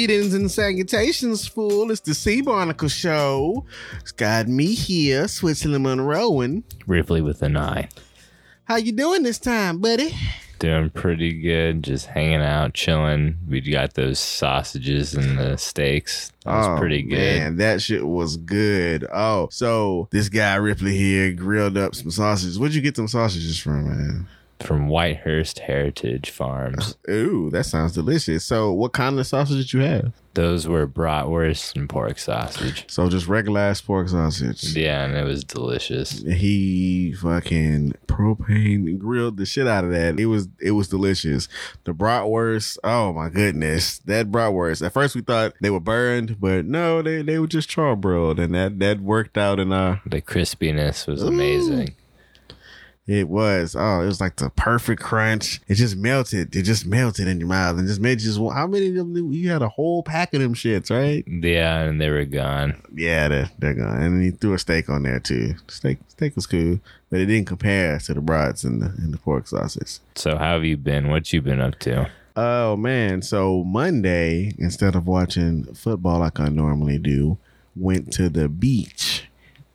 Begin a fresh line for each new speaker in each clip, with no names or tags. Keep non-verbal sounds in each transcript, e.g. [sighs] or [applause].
Greetings and salutations, fool. It's the Sea Barnacle Show. It's got me here, Switzalin Monroe. And
Ripley with an eye.
how you doing this time, buddy?
Doing pretty good. Just hanging out, chilling. We got those sausages and the steaks. That was oh, pretty good.
Oh, Man, that shit was good. Oh, so this guy Ripley here grilled up some sausages. Where'd you get them sausages from, man?
From Whitehurst Heritage Farms. [laughs]
Ooh, that sounds delicious. So, what kind of sausage did you have?
Those were bratwurst and pork sausage.
So, just regular ass pork sausage.
Yeah, and it was delicious.
He fucking propane grilled the shit out of that. It was it was delicious. The bratwurst, oh my goodness, that bratwurst. At first we thought they were burned, but no, they they were just charbroiled, and that that worked out in our
The crispiness was mm. amazing.
It was. Oh, it was like the perfect crunch. It just melted. It just melted in your mouth and just made you just. How many of them? You had a whole pack of them shits, right?
Yeah, and they were gone.
Yeah, they're, they're gone. And then he threw a steak on there too. Steak, steak was cool, but it didn't compare to the brats and the and the pork sausage.
So how have you been? What you been up to?
Oh man! So Monday, instead of watching football like I normally do, went to the beach,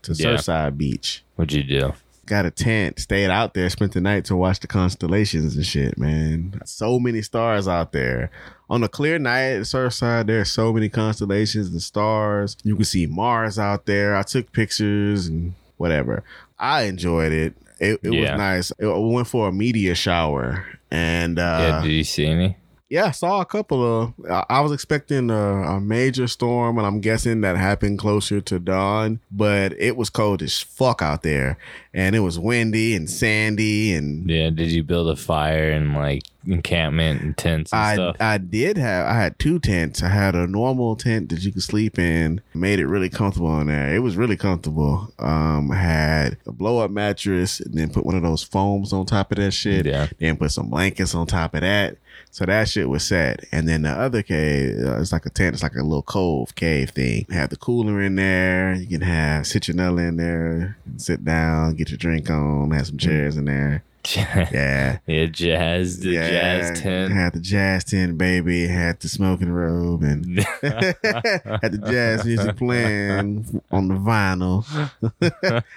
to
Yeah.
Surfside Beach.
What'd you do?
Got a tent, stayed out there, spent the night to watch the constellations and shit, man. So many stars out there. On a clear night at Surfside, there are so many constellations and stars. You can see Mars out there. I took pictures and whatever. I enjoyed it. It, it
Yeah.
was nice. It- I went for a meteor shower and
yeah,
uh,
did you see any?
yeah, I saw a couple of. I- I was expecting a, a major storm, and I'm guessing that happened closer to dawn. But it was cold as fuck out there, and it was windy and sandy, and
Yeah, did you build a fire and like encampment and tents and
I
stuff?
I did have I had two tents. I had a normal tent that you could sleep in. Made it really comfortable in there. It was really comfortable. Um, I had a blow up mattress, and then put one of those foams on top of that shit.
Yeah.
Then put some blankets on top of that. So that shit was set. And then the other cave, uh, it's like a tent. It's like a little cove cave thing. Have the cooler in there. You can have citronella in there. Sit down, get your drink on. had some chairs in there. [laughs] Yeah.
yeah, jazz, the jazz tent.
Had the jazz tent, baby. Had the smoking robe and [laughs] had the jazz music playing on the vinyl.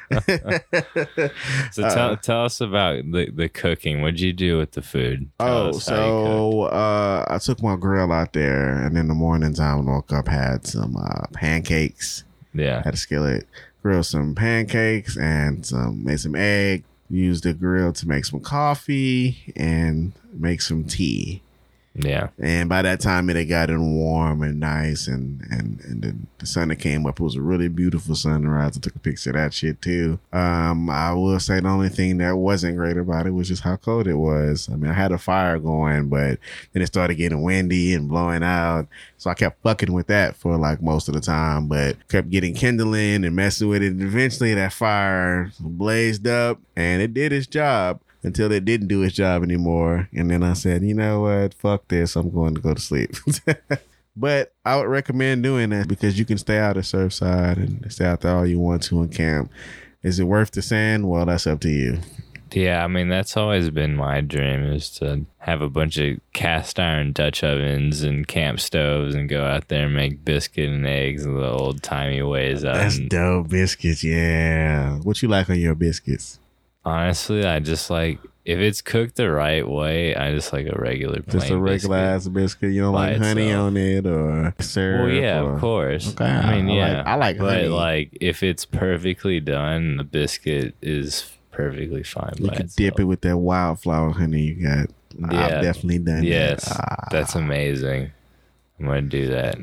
[laughs]
So tell tell us about the, the cooking. What'd you do with the food? Tell
Oh,
us how you cooked.
so uh, I took my grill out there, and in the morning time, I woke up, had some uh, pancakes,
yeah,
had a skillet, grilled some pancakes, and some made some egg. Used the grill to make some coffee and make some tea.
Yeah,
And by that time, it had gotten warm and nice, and and and the, the sun that came up. It was a really beautiful sunrise. I took a picture of that shit too. Um, I will say the only thing that wasn't great about it was just how cold it was. I mean, I had a fire going, but then it started getting windy and blowing out, so I kept fucking with that for like most of the time. But kept getting kindling and messing with it. And eventually, that fire blazed up, and it did its job until it didn't do its job anymore. And then I said, you know what? Fuck this. I'm going to go to sleep. [laughs] but I would recommend doing that because you can stay out of Surfside and stay out there all you want to in camp. Is it worth the sand? Well, that's up to you.
yeah. I mean, that's always been my dream is to have a bunch of cast iron Dutch ovens and camp stoves and go out there and make biscuit and eggs in the old timey ways.
That's dope biscuits. Yeah. What you like on your biscuits?
Honestly, I just like if it's cooked the right way. I just like a regular plain
Just a regular
biscuit.
ass biscuit. You don't like honey
itself.
on it or syrup?
Well, yeah,
or-
of course.
Okay,
I mean,
I like-
yeah,
I like
but
honey.
like if it's perfectly done, the biscuit is perfectly fine
You can
itself.
dip it with that wildflower honey you got.
Yeah.
I've definitely done
Yes,
that. Ah,
that's amazing. I'm gonna do that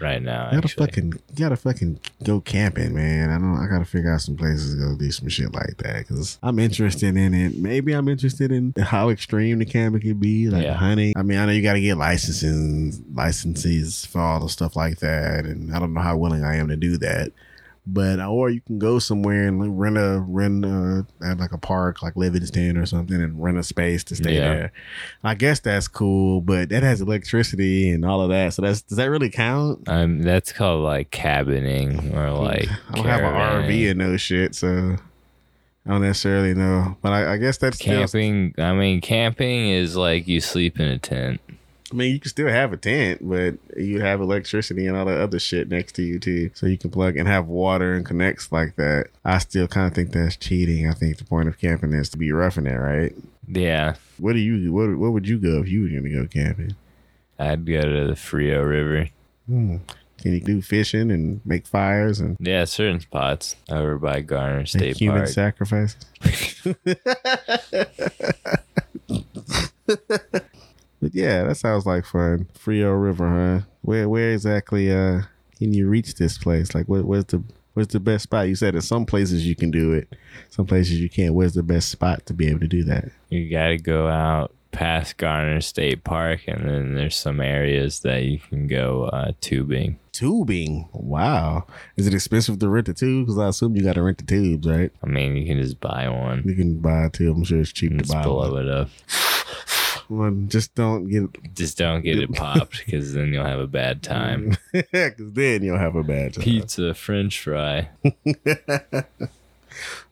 right now.
you gotta
Actually,
fucking, you gotta fucking go camping, man. I don't. I gotta figure out some places to go do some shit like that because I'm interested in it. Maybe I'm interested in how extreme the camping can be, like
Yeah.
hunting. I mean, I know you gotta get licenses, licenses for all the stuff like that, and I don't know how willing I am to do that. But or you can go somewhere and rent a rent a, at like a park like Livingston or something and rent a space to stay
Yeah.
there. I guess that's cool, but that has electricity and all of that. So that's does that really count?
um, that's called like cabining or like.
I don't have an RV and no shit, so I don't necessarily know. But I, I guess that's still,
Camping. I mean, camping is like you sleep in a tent.
I mean, you can still have a tent, but you have electricity and all the other shit next to you too, so you can plug and have water and connects like that. I still kind of think that's cheating. I think the point of camping is to be roughing it, right?
Yeah,
What do you? What What would you go if you were going to go camping?
I'd go to the Frio River.
Hmm. Can you do fishing and make fires and
Yeah, certain spots over by Garner State
human
Park.
sacrifices? [laughs] [laughs] But yeah, that sounds like fun. Frio River, huh? Where where exactly uh can you reach this place? Like what where's the where's the best spot? You said in some places you can do it, some places you can't. Where's the best spot to be able to do that?
you got to go out past Garner State Park, and then there's some areas that you can go uh, tubing.
Tubing. Wow. Is it expensive to rent a tube? Because I assume you got to rent the tubes, right?
I mean, you can just buy one
You can buy a tube. I'm sure it's cheap to
just
buy
blow
one.
it up.
Well, just don't get
Just don't get it popped because then you'll have a bad time. [laughs]
because then you'll have a bad time.
Pizza, French fry. [laughs]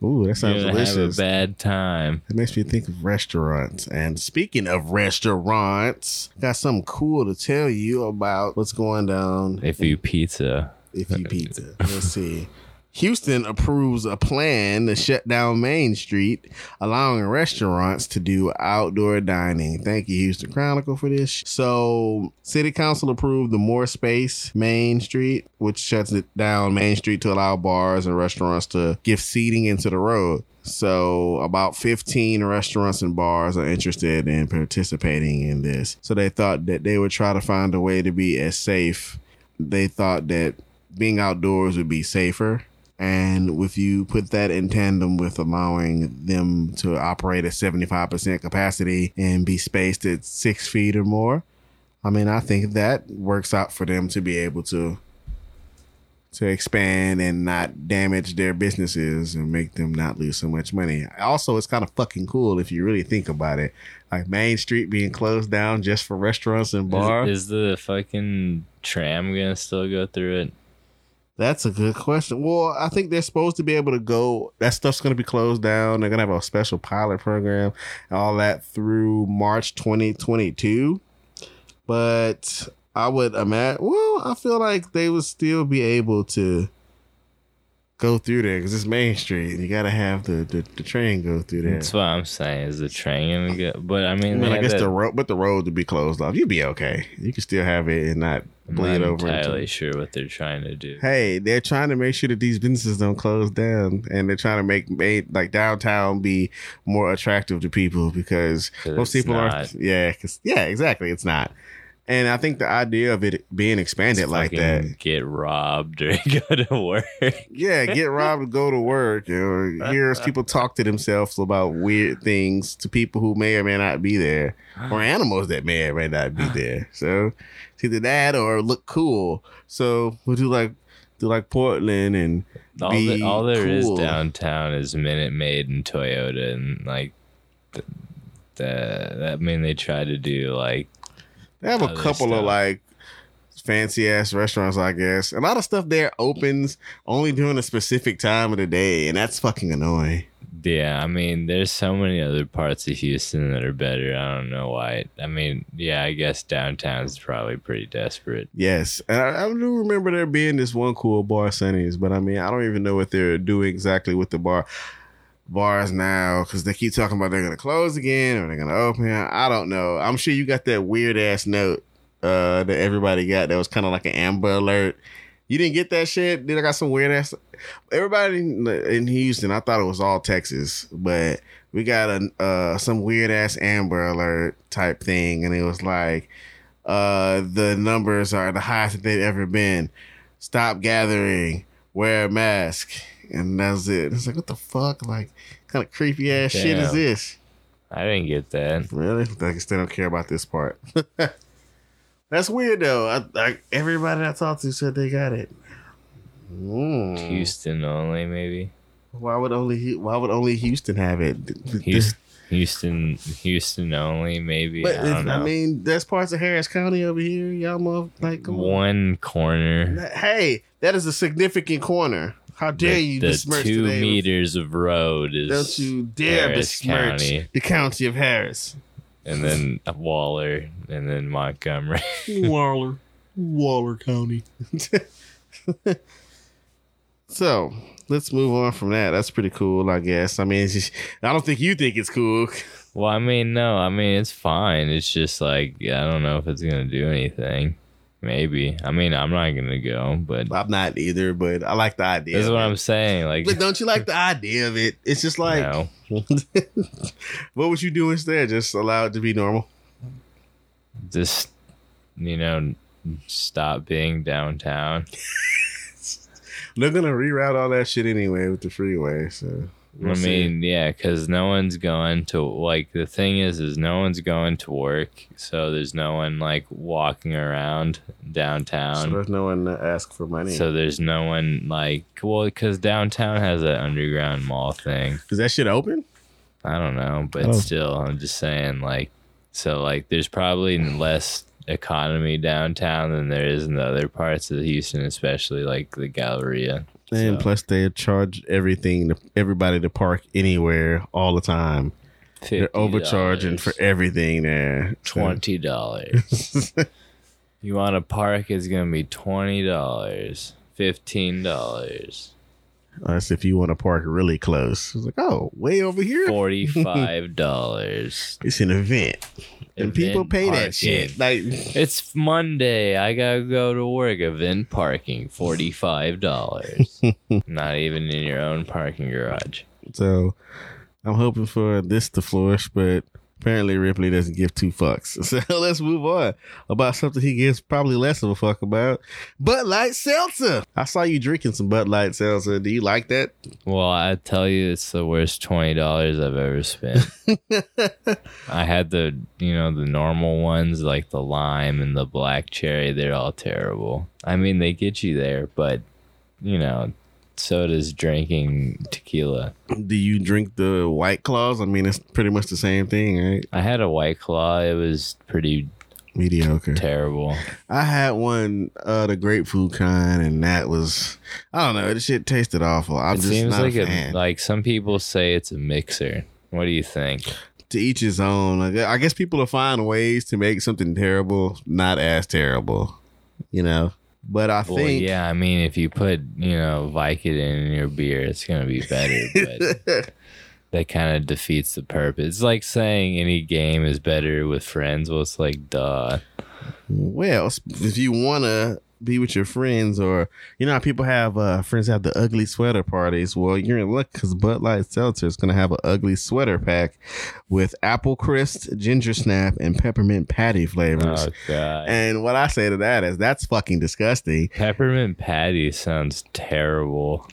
Ooh, that sounds
You're gonna have a bad time.
It makes me think of restaurants. And speaking of restaurants, got something cool to tell you about what's going down
If you pizza,
if you pizza. Let's see. [laughs] Houston approves a plan to shut down Main Street, allowing restaurants to do outdoor dining. Thank you, Houston Chronicle, for this. So, City Council approved the More Space Main Street, which shuts it down Main Street to allow bars and restaurants to give seating into the road. So, about 15 restaurants and bars are interested in participating in this. So, they thought that they would try to find a way to be as safe. They thought that being outdoors would be safer. And if you put that in tandem with allowing them to operate at 75% capacity and be spaced at six feet or more, I mean, I think that works out for them to be able to to expand and not damage their businesses and make them not lose so much money. Also, it's kind of fucking cool if you really think about it. Like Main Street being closed down just for restaurants and bars.
is, is the fucking tram gonna still go through it?
That's a good question. Well, I think they're supposed to be able to go. That stuff's going to be closed down. They're going to have a special pilot program, and all that through March 2022. But I would imagine. Well, I feel like they would still be able to go through there because it's Main Street, and you got to have the, the the train go through there.
That's what I'm saying. Is the train? But I
I
mean,
mean, I guess
that-
the road, but the road to be closed off, you'd be okay. You can still have it and not
I'm
bleed
not
over. into-
entirely sure what they're trying to do.
hey, they're trying to make sure that these businesses don't close down, and they're trying to make like downtown be more attractive to people because most people
not.
aren't. Yeah, because yeah, exactly, it's not. And I think the idea of it being expanded like that,
Get robbed or [laughs] go to work.
yeah, get robbed and go to work, or hear [laughs] people talk to themselves about weird things to people who may or may not be there, or [sighs] animals that may or may not be [sighs] there. So it's either that or look cool. So we'll do like do like Portland and
all,
be
the, all there is
cool.
downtown is Minute Maid and Toyota, and like the, the I mean, they try to do like
They have a
other
couple of like fancy ass restaurants, I guess. A lot of stuff there opens only during a specific time of the day, and that's fucking annoying.
Yeah, I mean, there's so many other parts of Houston that are better. I don't know why. I mean, yeah, I guess downtown's probably pretty desperate.
Yes, and I, I do remember there being this one cool bar, Sunny's, but I mean, I don't even know what they're doing exactly with the bar bars now because they keep talking about they're gonna close again or they're gonna open. I don't know. I'm sure you got that weird ass note uh, that everybody got that was kind of like an Amber Alert You didn't get that shit. Then I got some weird ass. Everybody in, Houston, I thought it was all Texas, but we got a uh, some weird ass Amber Alert type thing, and it was like uh, the numbers are the highest that they've ever been. Stop gathering. Wear a mask, and that's it. It's like what the fuck? Like kind of creepy ass shit is this?
I didn't get that.
Really? I guess they don't care about this part. [laughs] That's weird though. I, I, everybody I talked to said they got it. Mm.
Houston only, maybe.
Why would only Why would only Houston have it?
Houston, Houston, Houston only, maybe.
But
I don't
if,
know.
I mean, there's parts of Harris County over here. Y'all mother like come on.
One corner.
Hey, that is a significant corner. How dare
the,
you
the
besmirch
two
the name of-
meters of road is
Don't you dare
Harris
besmirch
County.
the county of Harris.
and then Waller, and then Montgomery. [laughs]
Waller, Waller County. [laughs] so let's move on from that. That's pretty cool, I guess. I mean, it's [laughs] just, I don't think you think it's cool.
well, I mean, no, I mean it's fine. It's just like I don't know if it's gonna do anything. Maybe. I mean, I'm not gonna go, but
I'm not either, but I like the idea.
that's
of
what. I'm saying. Like,
But don't you like the idea of it? It's just like,
no, [laughs]
what would you do instead? Just allow it to be normal?
just you know, stop being downtown. [laughs]
They're gonna reroute all that shit anyway with the freeway. So we'll
I
see.
mean, yeah, because no one's going to like. The thing is, is no one's going to work, so there's no one like walking around downtown.
so
downtown.
there's no one to ask for money.
So there's no one like, well, because downtown has that underground mall thing.
is that shit open?
I don't know, but
Oh.
still, I'm just saying, like, so like, there's probably less economy downtown than there is in the other parts of Houston, especially like the Galleria.
And
So,
plus, they charge everything to everybody to park anywhere all the time. They're overcharging for everything there.
Twenty dollars. [laughs] you want to park? It's gonna be twenty dollars, fifteen dollars,
That's if you want to park really close. It's like, oh, way over here.
forty-five [laughs] dollars.
It's an event, and people pay that shit. Like,
It's Monday. I gotta go to work. Event parking, forty-five dollars. [laughs] Not even in your own parking garage.
so I'm hoping for this to flourish, but apparently Ripley doesn't give two fucks. [laughs] So let's move on about something he gives probably less of a fuck about. Bud Light Seltzer. I saw you drinking some Bud Light Seltzer. Do you like that?
Well, I tell you, it's the worst twenty dollars I've ever spent. [laughs] I had the, you know, the normal ones like the lime and the black cherry. They're all terrible. I mean, they get you there, but you know, so does drinking tequila.
Do you drink the White Claws? I mean, it's pretty much the same thing, right?
I had a white claw. It was pretty
Mediocre.
terrible.
I had one, uh, the grapefruit kind, and that was, I don't know, the shit tasted awful. I'm
it
just
seems like
a
a like some people say it's a mixer. What do you think?
to each his own. Like, I guess people will find ways to make something terrible not as terrible, you know. But I
Well,
think,
yeah, I mean, if you put you know Vicodin in your beer, it's gonna be better. But [laughs] that kind of defeats the purpose. It's like saying any game is better with friends. Well, it's like duh.
well, if you want to be with your friends, or you know, how people have uh, friends have the ugly sweater parties. Well, you're in luck because Bud Light Seltzer is going to have an ugly sweater pack with apple crisp, ginger snap, and peppermint patty flavors.
Oh god,
And what I say to that is that's fucking disgusting.
peppermint patty sounds terrible.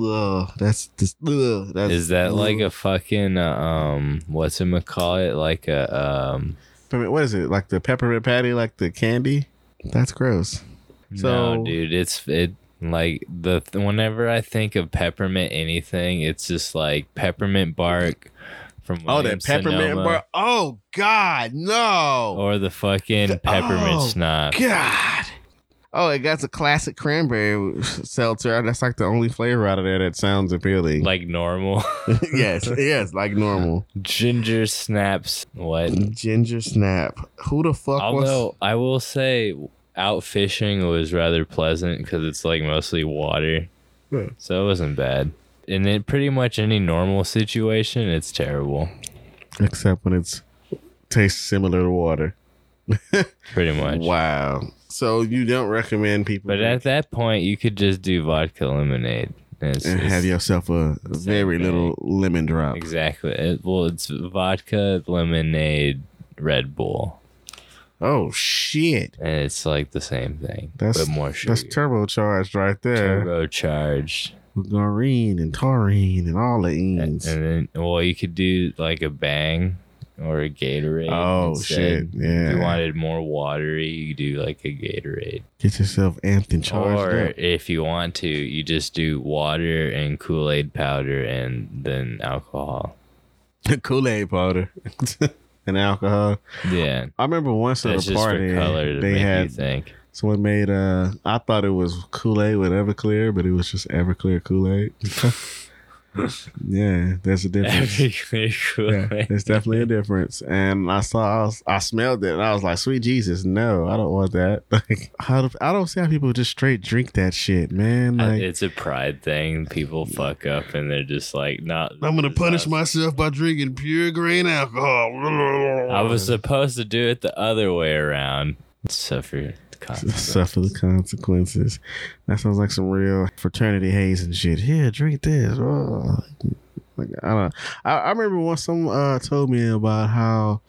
Ugh, that's just ugh, that's
Is that like a fucking uh, um what's it call it like a um
what is it like the peppermint patty like the candy? That's gross. So-
no dude it's it like the whenever I think of peppermint anything it's just like peppermint bark from
Oh, that peppermint
Sonoma.
bar. Oh God, no.
or the fucking peppermint
Oh,
schnapps.
God. Oh, it got a classic cranberry seltzer. That's like the only flavor out of there that sounds appealing.
Like normal [laughs]
yes, yes, like normal.
ginger snaps. What?
Ginger snap. Who the fuck
Although
was?
I will say, out fishing was rather pleasant because it's like mostly water,
Yeah.
so it wasn't bad. And in pretty much any normal situation, it's terrible.
Except when it's tastes similar to water. [laughs]
pretty much.
Wow. So you don't recommend people
But at that point, you could just do vodka lemonade. And it's
and
just-
have yourself a very little lemon drop.
exactly. It, well, it's vodka lemonade Red Bull,
Oh shit.
and it's like the same thing,
That's
but more sugar.
that's turbocharged right there.
turbocharged.
With guarana and taurine and all the
And,
enes.
and then, well, you could do like a bang or a Gatorade.
Oh,
instead.
shit. Yeah.
If you wanted more watery, you do like a Gatorade.
Get yourself amped and charged
or
up.
if you want to, you just do water and Kool Aid powder and then alcohol. [laughs]
Kool Aid powder [laughs] and alcohol.
Yeah,
I remember once at
that's
a party
for color to
they had
think.
someone made uh I thought it was Kool Aid with Everclear, but it was just Everclear Kool Aid. [laughs] yeah, there's a [laughs] difference.
Every
Yeah,
Aid.
there's definitely a difference. And I saw, I, was, I smelled it, and I was like, "Sweet Jesus, no, I don't want that." [laughs] Like, how do, I don't see how people just straight drink that shit, man. Like,
It's a pride thing. People fuck up and they're just like, not.
I'm gonna punish
us.
myself by drinking pure grain alcohol.
I was supposed to do it the other way around. Suffer the consequences. [laughs]
suffer the consequences. That sounds like some real fraternity haze and shit. Here, drink this. Oh. Like I don't. I, I remember once someone uh, told me about how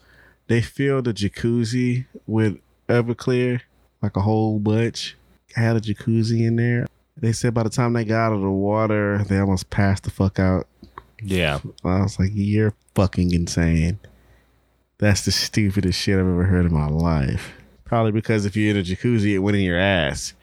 they filled the jacuzzi with Everclear, like a whole bunch. Had a jacuzzi in there. They said by the time they got out of the water, they almost passed the fuck out.
Yeah.
I was like, "You're fucking insane." That's the stupidest shit I've ever heard in my life. Probably because if you're in a jacuzzi, it went in your ass,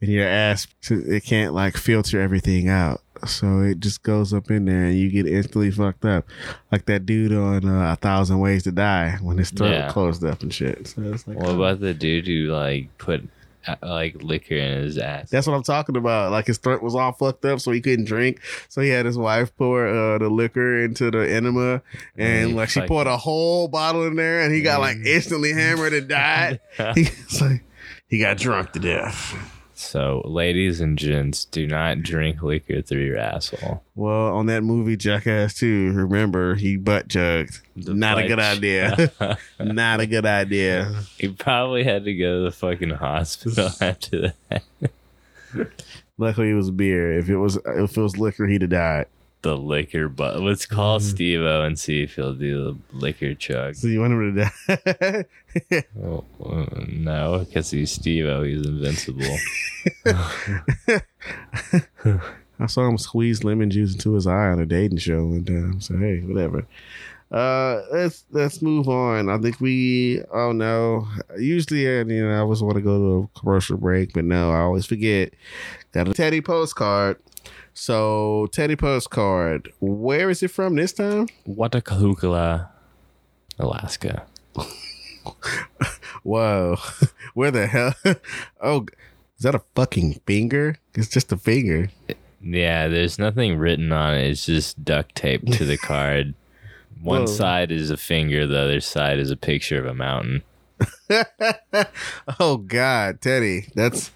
and your ass it can't like filter everything out, so it just goes up in there, and you get instantly fucked up, like that dude on uh, A Thousand Ways to Die when his throat
Yeah.
closed up and shit. So it's like,
What about the dude who like put like liquor in his ass?
That's what I'm talking about. Like his throat was all fucked up, so he couldn't drink. So he had his wife pour uh, the liquor into the enema, and
he
like she poured a whole bottle in there, and he got like instantly hammered and died. [laughs] He's like, he got drunk to death.
So, ladies and gents, do not drink liquor through your asshole.
Well, on that movie Jackass 2, remember he butt chugged. Not a good idea. [laughs] Not a good idea.
He probably had to go to the fucking hospital [laughs] after that.
Luckily, it was beer. If it was if it was liquor, he'd have died.
The liquor, but let's call
Mm-hmm.
Steve O and see if he'll do the liquor chug.
So you want him to die?
Well, [laughs] uh, no, because he's Steve O. He's invincible. [laughs]
I saw him squeeze lemon juice into his eye on a dating show one time. So hey, whatever. Uh, let's let's move on. I think we. Oh no. Usually, uh, you know, I always want to go to a commercial break, but no, I always forget. Got a Teddy postcard. So Teddy postcard. Where is it from this time?
Watakalukala, Alaska. [laughs]
Whoa, [laughs] where the hell? [laughs] oh, is that a fucking finger? It's just a finger.
Yeah, there's nothing written on it. It's just duct taped to the card. One
Whoa.
side is a finger, the other side is a picture of a mountain.
oh God, Teddy, that's.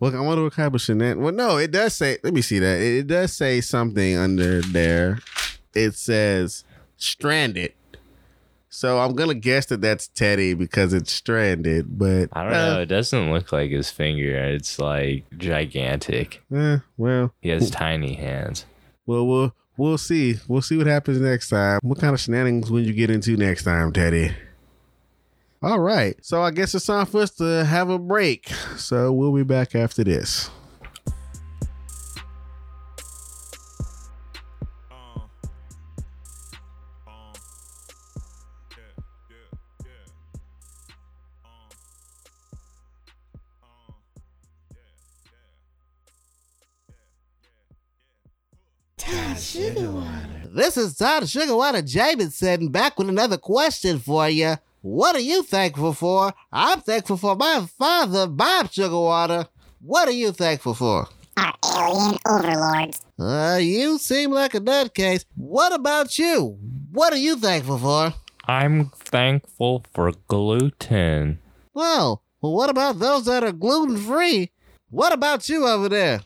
Look, I wonder what kind of shenan. Well, no, it does say. Let me see that. It, it does say something under there. It says stranded. So I'm gonna guess that that's Teddy because it's stranded. But
I don't
uh,
know. It doesn't look like his finger. It's like gigantic.
eh, well,
He has tiny hands.
well, we'll we'll see. We'll see what happens next time. What kind of shenanigans will you get into next time, Teddy? All right. So I guess it's time for us to have a break. So we'll be back after this. This is Todd Sugarwater Jamin back with another question for you. What are you thankful for? I'm thankful for my father, Bob Sugarwater. What are you thankful for?
Our alien overlords.
Uh, you seem like a nutcase. What about you? What are you thankful for?
I'm thankful for gluten.
Well, well what about those that are gluten free? What about you over there?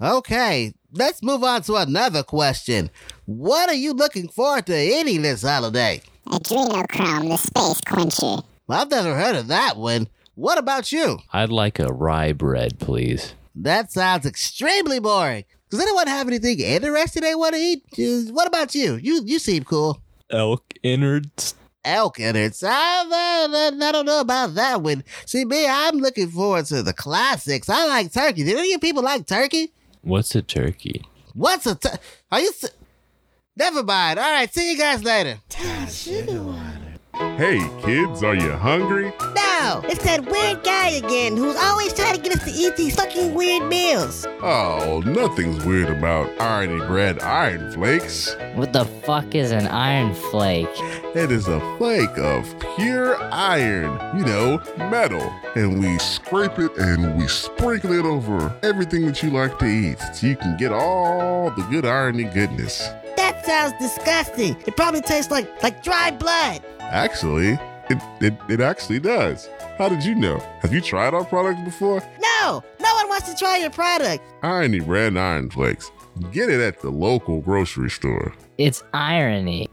Okay,
let's move on to another question. What are you looking forward to eating this holiday?
Adrenochrome, the space quencher.
Well, I've never heard of that one. What about you?
I'd like a rye bread, please.
That sounds extremely boring. Does anyone have anything interesting they want to eat? What about you? You you seem cool.
Elk innards.
Elk innards. I, I, I don't know about that one. See, me, I'm looking forward to the classics. I like turkey. Do any of you people like turkey?
What's a turkey?
What's a tur- Are you? s- Never mind. All right. See you guys later.
Hey kids, are you hungry?
No, it's that weird guy again who's always trying to get us to eat these fucking weird meals.
Oh, nothing's weird about irony bread iron flakes.
What the fuck is an iron flake?
It is a flake of pure iron, you know, metal. And we scrape it and we sprinkle it over everything that you like to eat so you can get all the good irony goodness.
That sounds disgusting. It probably tastes like like dry blood.
Actually, it, it, it actually does. How did you know? Have you tried our product before?
No, no one wants to try your product.
Irony bread and iron flakes. Get it at the local grocery store.
It's irony.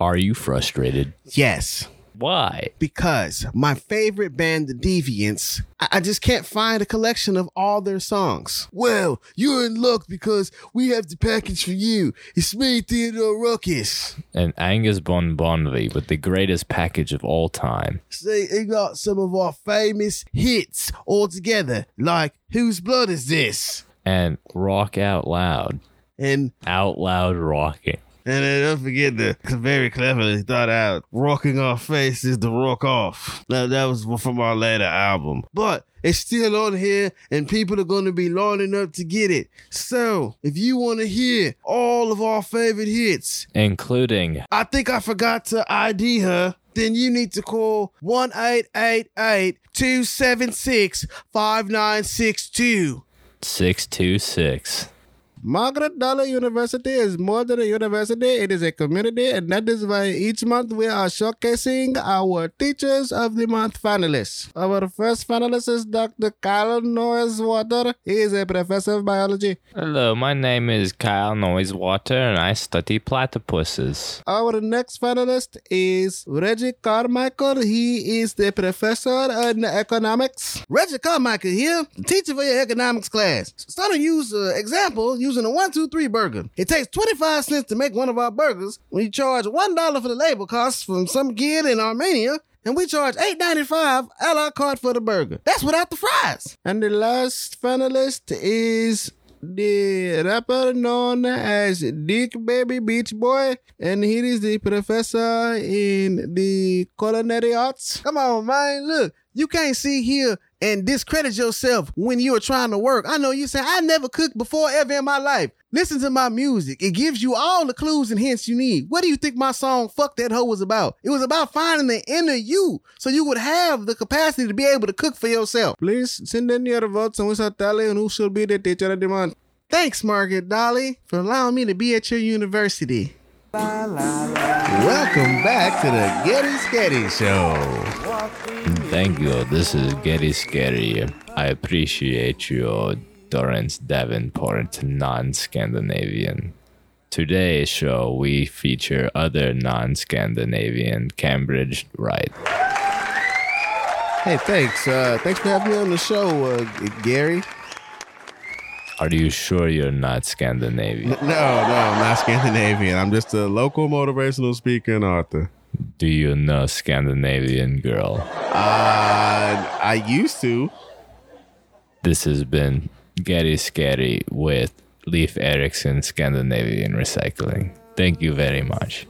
Are you frustrated?
Yes.
Why?
because my favorite band, The Deviants, I, I just can't find a collection of all their songs. Well, you're in luck because we have the package for you. It's me, Theodore Ruckus.
And Angus Bon Bonvi with the greatest package of all time.
See, it got some of our famous hits all together, like Whose Blood Is This?
And rock out loud.
And
Out loud rocking.
And then don't forget the very cleverly thought out rocking our faces to rock off. Now that was from our later album. But it's still on here and people are gonna be lining up to get it. So if you wanna hear all of our favorite hits,
Including
I think I forgot to ID her. Then you need to call 1 276 5962.
626.
Margaret Dollar University is more than a university, it is a community, and that is why each month we are showcasing our Teachers of the Month finalists. Our first finalist is Dr. Kyle Noisewater. He is a professor of biology.
Hello, my name is Kyle Noisewater and I study platypuses.
Our next finalist is Reggie Carmichael. He is the professor in economics.
Reggie Carmichael here, teacher for your economics class. Start to use an example using a one, two, three burger. It takes 25 cents to make one of our burgers when you charge $1 for the labor costs from some kid in Armenia, and we charge $8.95 a la carte for the burger. That's without the fries.
And the last finalist is the rapper known as Dick Baby Beach Boy, and he is the professor in the culinary arts.
Come on, man. Look, you can't see here and discredit yourself when you are trying to work. I know you say, I never cooked before ever in my life. Listen to my music. It gives you all the clues and hints you need. What do you think my song Fuck That Hoe was about? It was about finding the inner you so you would have the capacity to be able to cook for yourself.
Please send in your votes and we shall tally on who should be the teacher of the month.
Thanks, Margaret Dolly, for allowing me to be at your university. Welcome back to the Getty Sketty Show.
Thank you. This is Getty Scary. I appreciate you, Torrance Davenport, non Scandinavian. Today's show, we feature other non Scandinavian Cambridge right.
Hey, thanks. Uh, thanks for having me on the show, uh, Gary.
Are you sure you're not Scandinavian?
No, no, I'm not Scandinavian. I'm just a local motivational speaker and author.
Do you know Scandinavian girl?
Uh, I used to.
This has been Getty Scary with Leif Erikson Scandinavian Recycling. Thank you very much.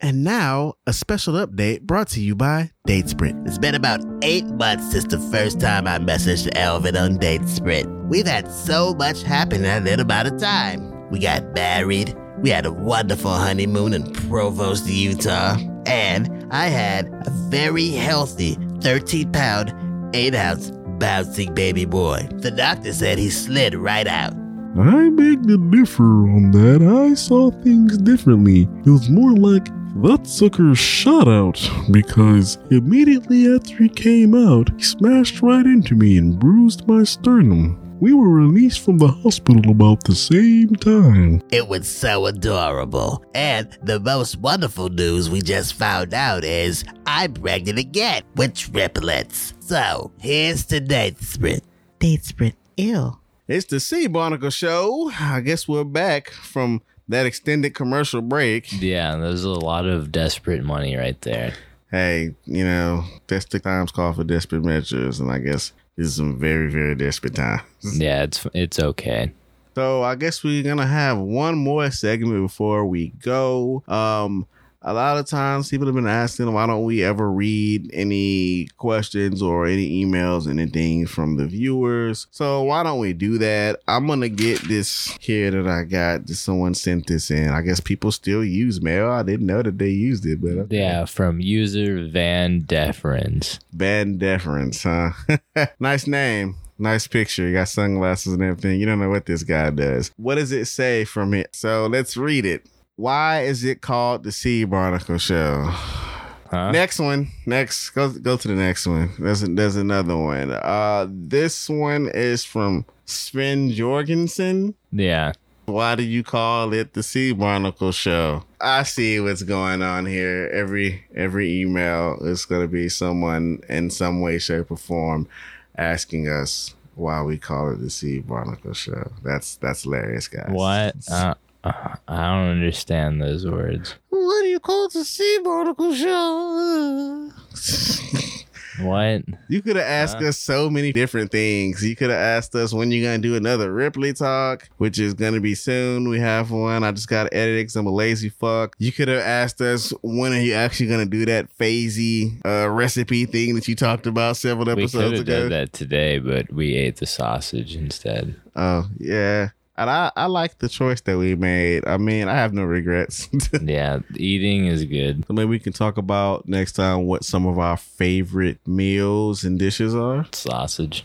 And now, a special update brought to you by DateSprint.
It's been about eight months since the first time I messaged Elvin on DateSprint. We've had so much happen in that amount of time. We got married. We had a wonderful honeymoon in Provost, Utah. And I had a very healthy 13 pound, 8 ounce bouncing baby boy. The doctor said he slid right out.
I beg to differ on that. I saw things differently. It was more like that sucker shot out because immediately after he came out, he smashed right into me and bruised my sternum. We were released from the hospital about the same time.
It was so adorable. And the most wonderful news we just found out is I'm pregnant again with triplets. So here's the date sprint. Date sprint. Ew.
It's the Sea Barnacle Show. I guess we're back from that extended commercial break.
Yeah, there's a lot of desperate money right there.
Hey, you know, desperate times call for desperate measures, and I guess this is some very, very desperate times. [laughs]
Yeah, it's it's okay.
So I guess we're gonna have one more segment before we go. Um, a lot of times people have been asking why don't we ever read any questions or any emails, anything from the viewers. So why don't we do that? I'm gonna get this here that I got. Just someone sent this in. I guess people still use mail. I didn't know that they used it, but okay.
Yeah, from user Van Deference.
van deference, huh? [laughs] nice name. Nice picture. You got sunglasses and everything. You don't know what this guy does. What does it say from it? So let's read it. Why is it called the sea Barnacle Show? [sighs]
Huh?
Next one. Next. Go go to the next one. There's there's another one. Uh this one is from Sven Jorgensen.
Yeah.
Why do you call it the Sea Barnacle Show? I see what's going on here. Every every email is going to be someone in some way, shape, or form asking us why we call it the Sea Barnacle Show. That's that's hilarious, guys.
What? Uh, uh, [laughs] I don't understand those words.
What do you call it the Sea Barnacle Show?
What?
You could have asked us so many different things. You could have asked us when you're gonna do another Ripley talk, which is gonna be soon. We have one. I just gotta edit it 'cause I'm a lazy fuck. You could have asked us when are you actually gonna do that phasey uh, recipe thing that you talked about several episodes
We could
episodes
have
ago.
done that today, but we ate the sausage instead.
Oh yeah. And I, I like the choice that we made. I mean, I have no regrets. [laughs]
Yeah, eating is good.
So maybe we can talk about next time what some of our favorite meals and dishes are. [laughs]
Sausage.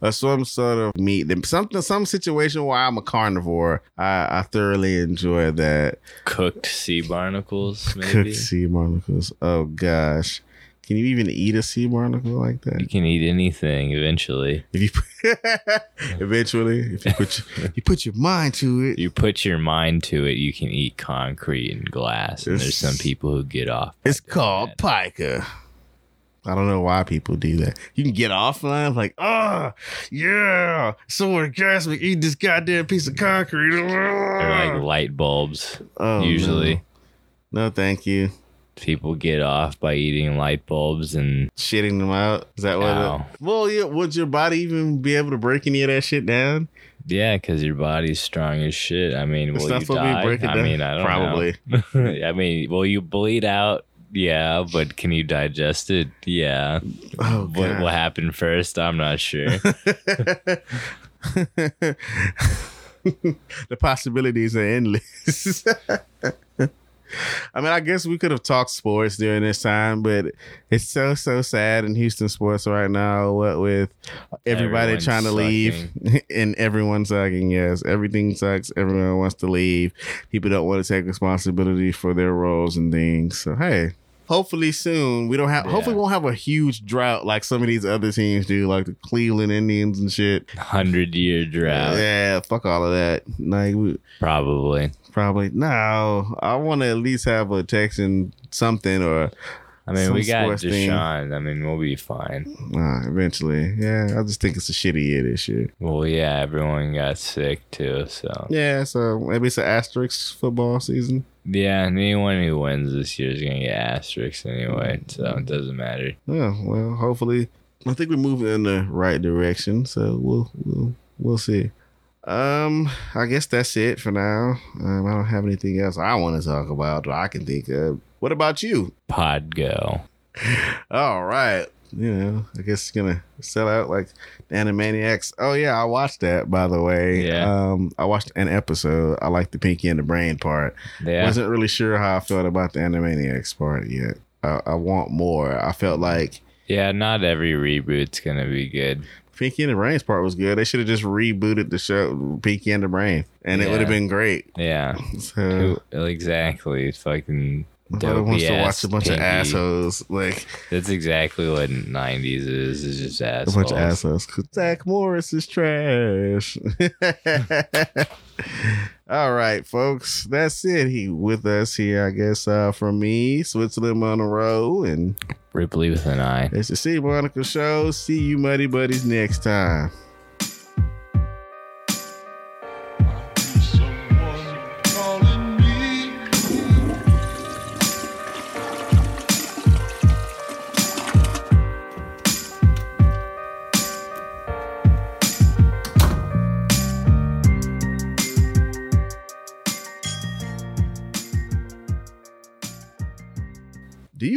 or some sort of meat. Something, some situation where I'm a carnivore. I, I thoroughly enjoy that.
Cooked sea barnacles, maybe.
Cooked sea barnacles. Oh gosh, can you even eat a sea barnacle like that?
You can eat anything eventually.
If you [laughs] eventually, if you put your, you put your mind to it,
You put your mind to it, you can eat concrete and glass. And there's some people who get off.
it's called
that.
pica. I don't know why people do that. You can get offline like, oh yeah, so me Eat this goddamn piece of concrete.
They're like [laughs] light bulbs.
Oh,
usually.
no. no, thank you.
People get off by eating light bulbs and
shitting them out. Is that what?
Ow.
It, well, yeah. Would your body even be able to break any of that shit down?
yeah, because your body's strong as shit. I mean,
It's
will
not
you
supposed to be
die?
breaking
I
down.
mean, I don't
Probably. [laughs]
I mean, will you bleed out? Yeah, but can you digest it? Yeah.
Oh,
What will happen first? I'm not sure. [laughs]
the possibilities are endless. [laughs] I mean, I guess we could have talked sports during this time, but it's so so sad in Houston sports right now. What with everybody
Everyone's
trying to leave [laughs] and everyone sucking. Yes, everything sucks. Everyone wants to leave. People don't want to take responsibility for their roles and things. So hey. Hopefully soon we don't have.
Yeah.
Hopefully we won't have a huge drought like some of these other teams do, like the Cleveland Indians and shit.
Hundred year drought.
Yeah, fuck all of that. Like we,
Probably.
Probably no. I want to at least have a Texan something or
I mean,
Some
we got
sports thing.
Deshaun. I mean, we'll be fine.
uh, eventually. Yeah, I just think it's a shitty year this year.
Well, yeah, everyone got sick too. So
Yeah, so maybe it's an asterisk football season.
yeah, and anyone who wins this year is gonna get asterisks anyway. So it doesn't matter.
Yeah, well, hopefully, I think we're moving in the right direction. So we'll we'll we'll see. Um, I guess that's it for now. Um, I don't have anything else I want to talk about that I can think of. What about you?
Pod Podgo.
All right. You know, I guess it's gonna sell out like the Animaniacs. Oh yeah, I watched that by the way.
Yeah.
Um I watched an episode. I like the Pinky and the Brain part.
Yeah.
Wasn't really sure how I felt about the Animaniacs part yet. I, I want more. I felt like
Yeah, not every reboot's gonna be good.
Pinky and the Brain's part was good. They should have just rebooted the show, Pinky and the Brain, and it would have been great.
Yeah. [laughs]
So,
exactly. Fucking
nobody wants to watch a bunch
Pinky.
of assholes, like
That's exactly what 90s is. It's just assholes.
a bunch of assholes. Zach Morris is trash. [laughs] All right, folks, that's it. He with us here, I guess. Uh, from me, Switzalin Monroe, and
Ripley with an eye.
it's the C Monica Show. See you, Muddy Buddies, next time.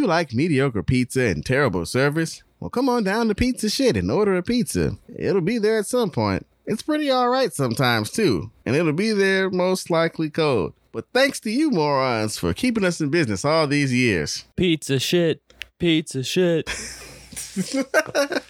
Like mediocre pizza and terrible service? Well, come on down to Pizza Shit and order a pizza. It'll be there at some point. It's pretty alright sometimes, too, and it'll be there most likely cold. But thanks to you morons for keeping us in business all these years.
Pizza shit. Pizza shit. [laughs]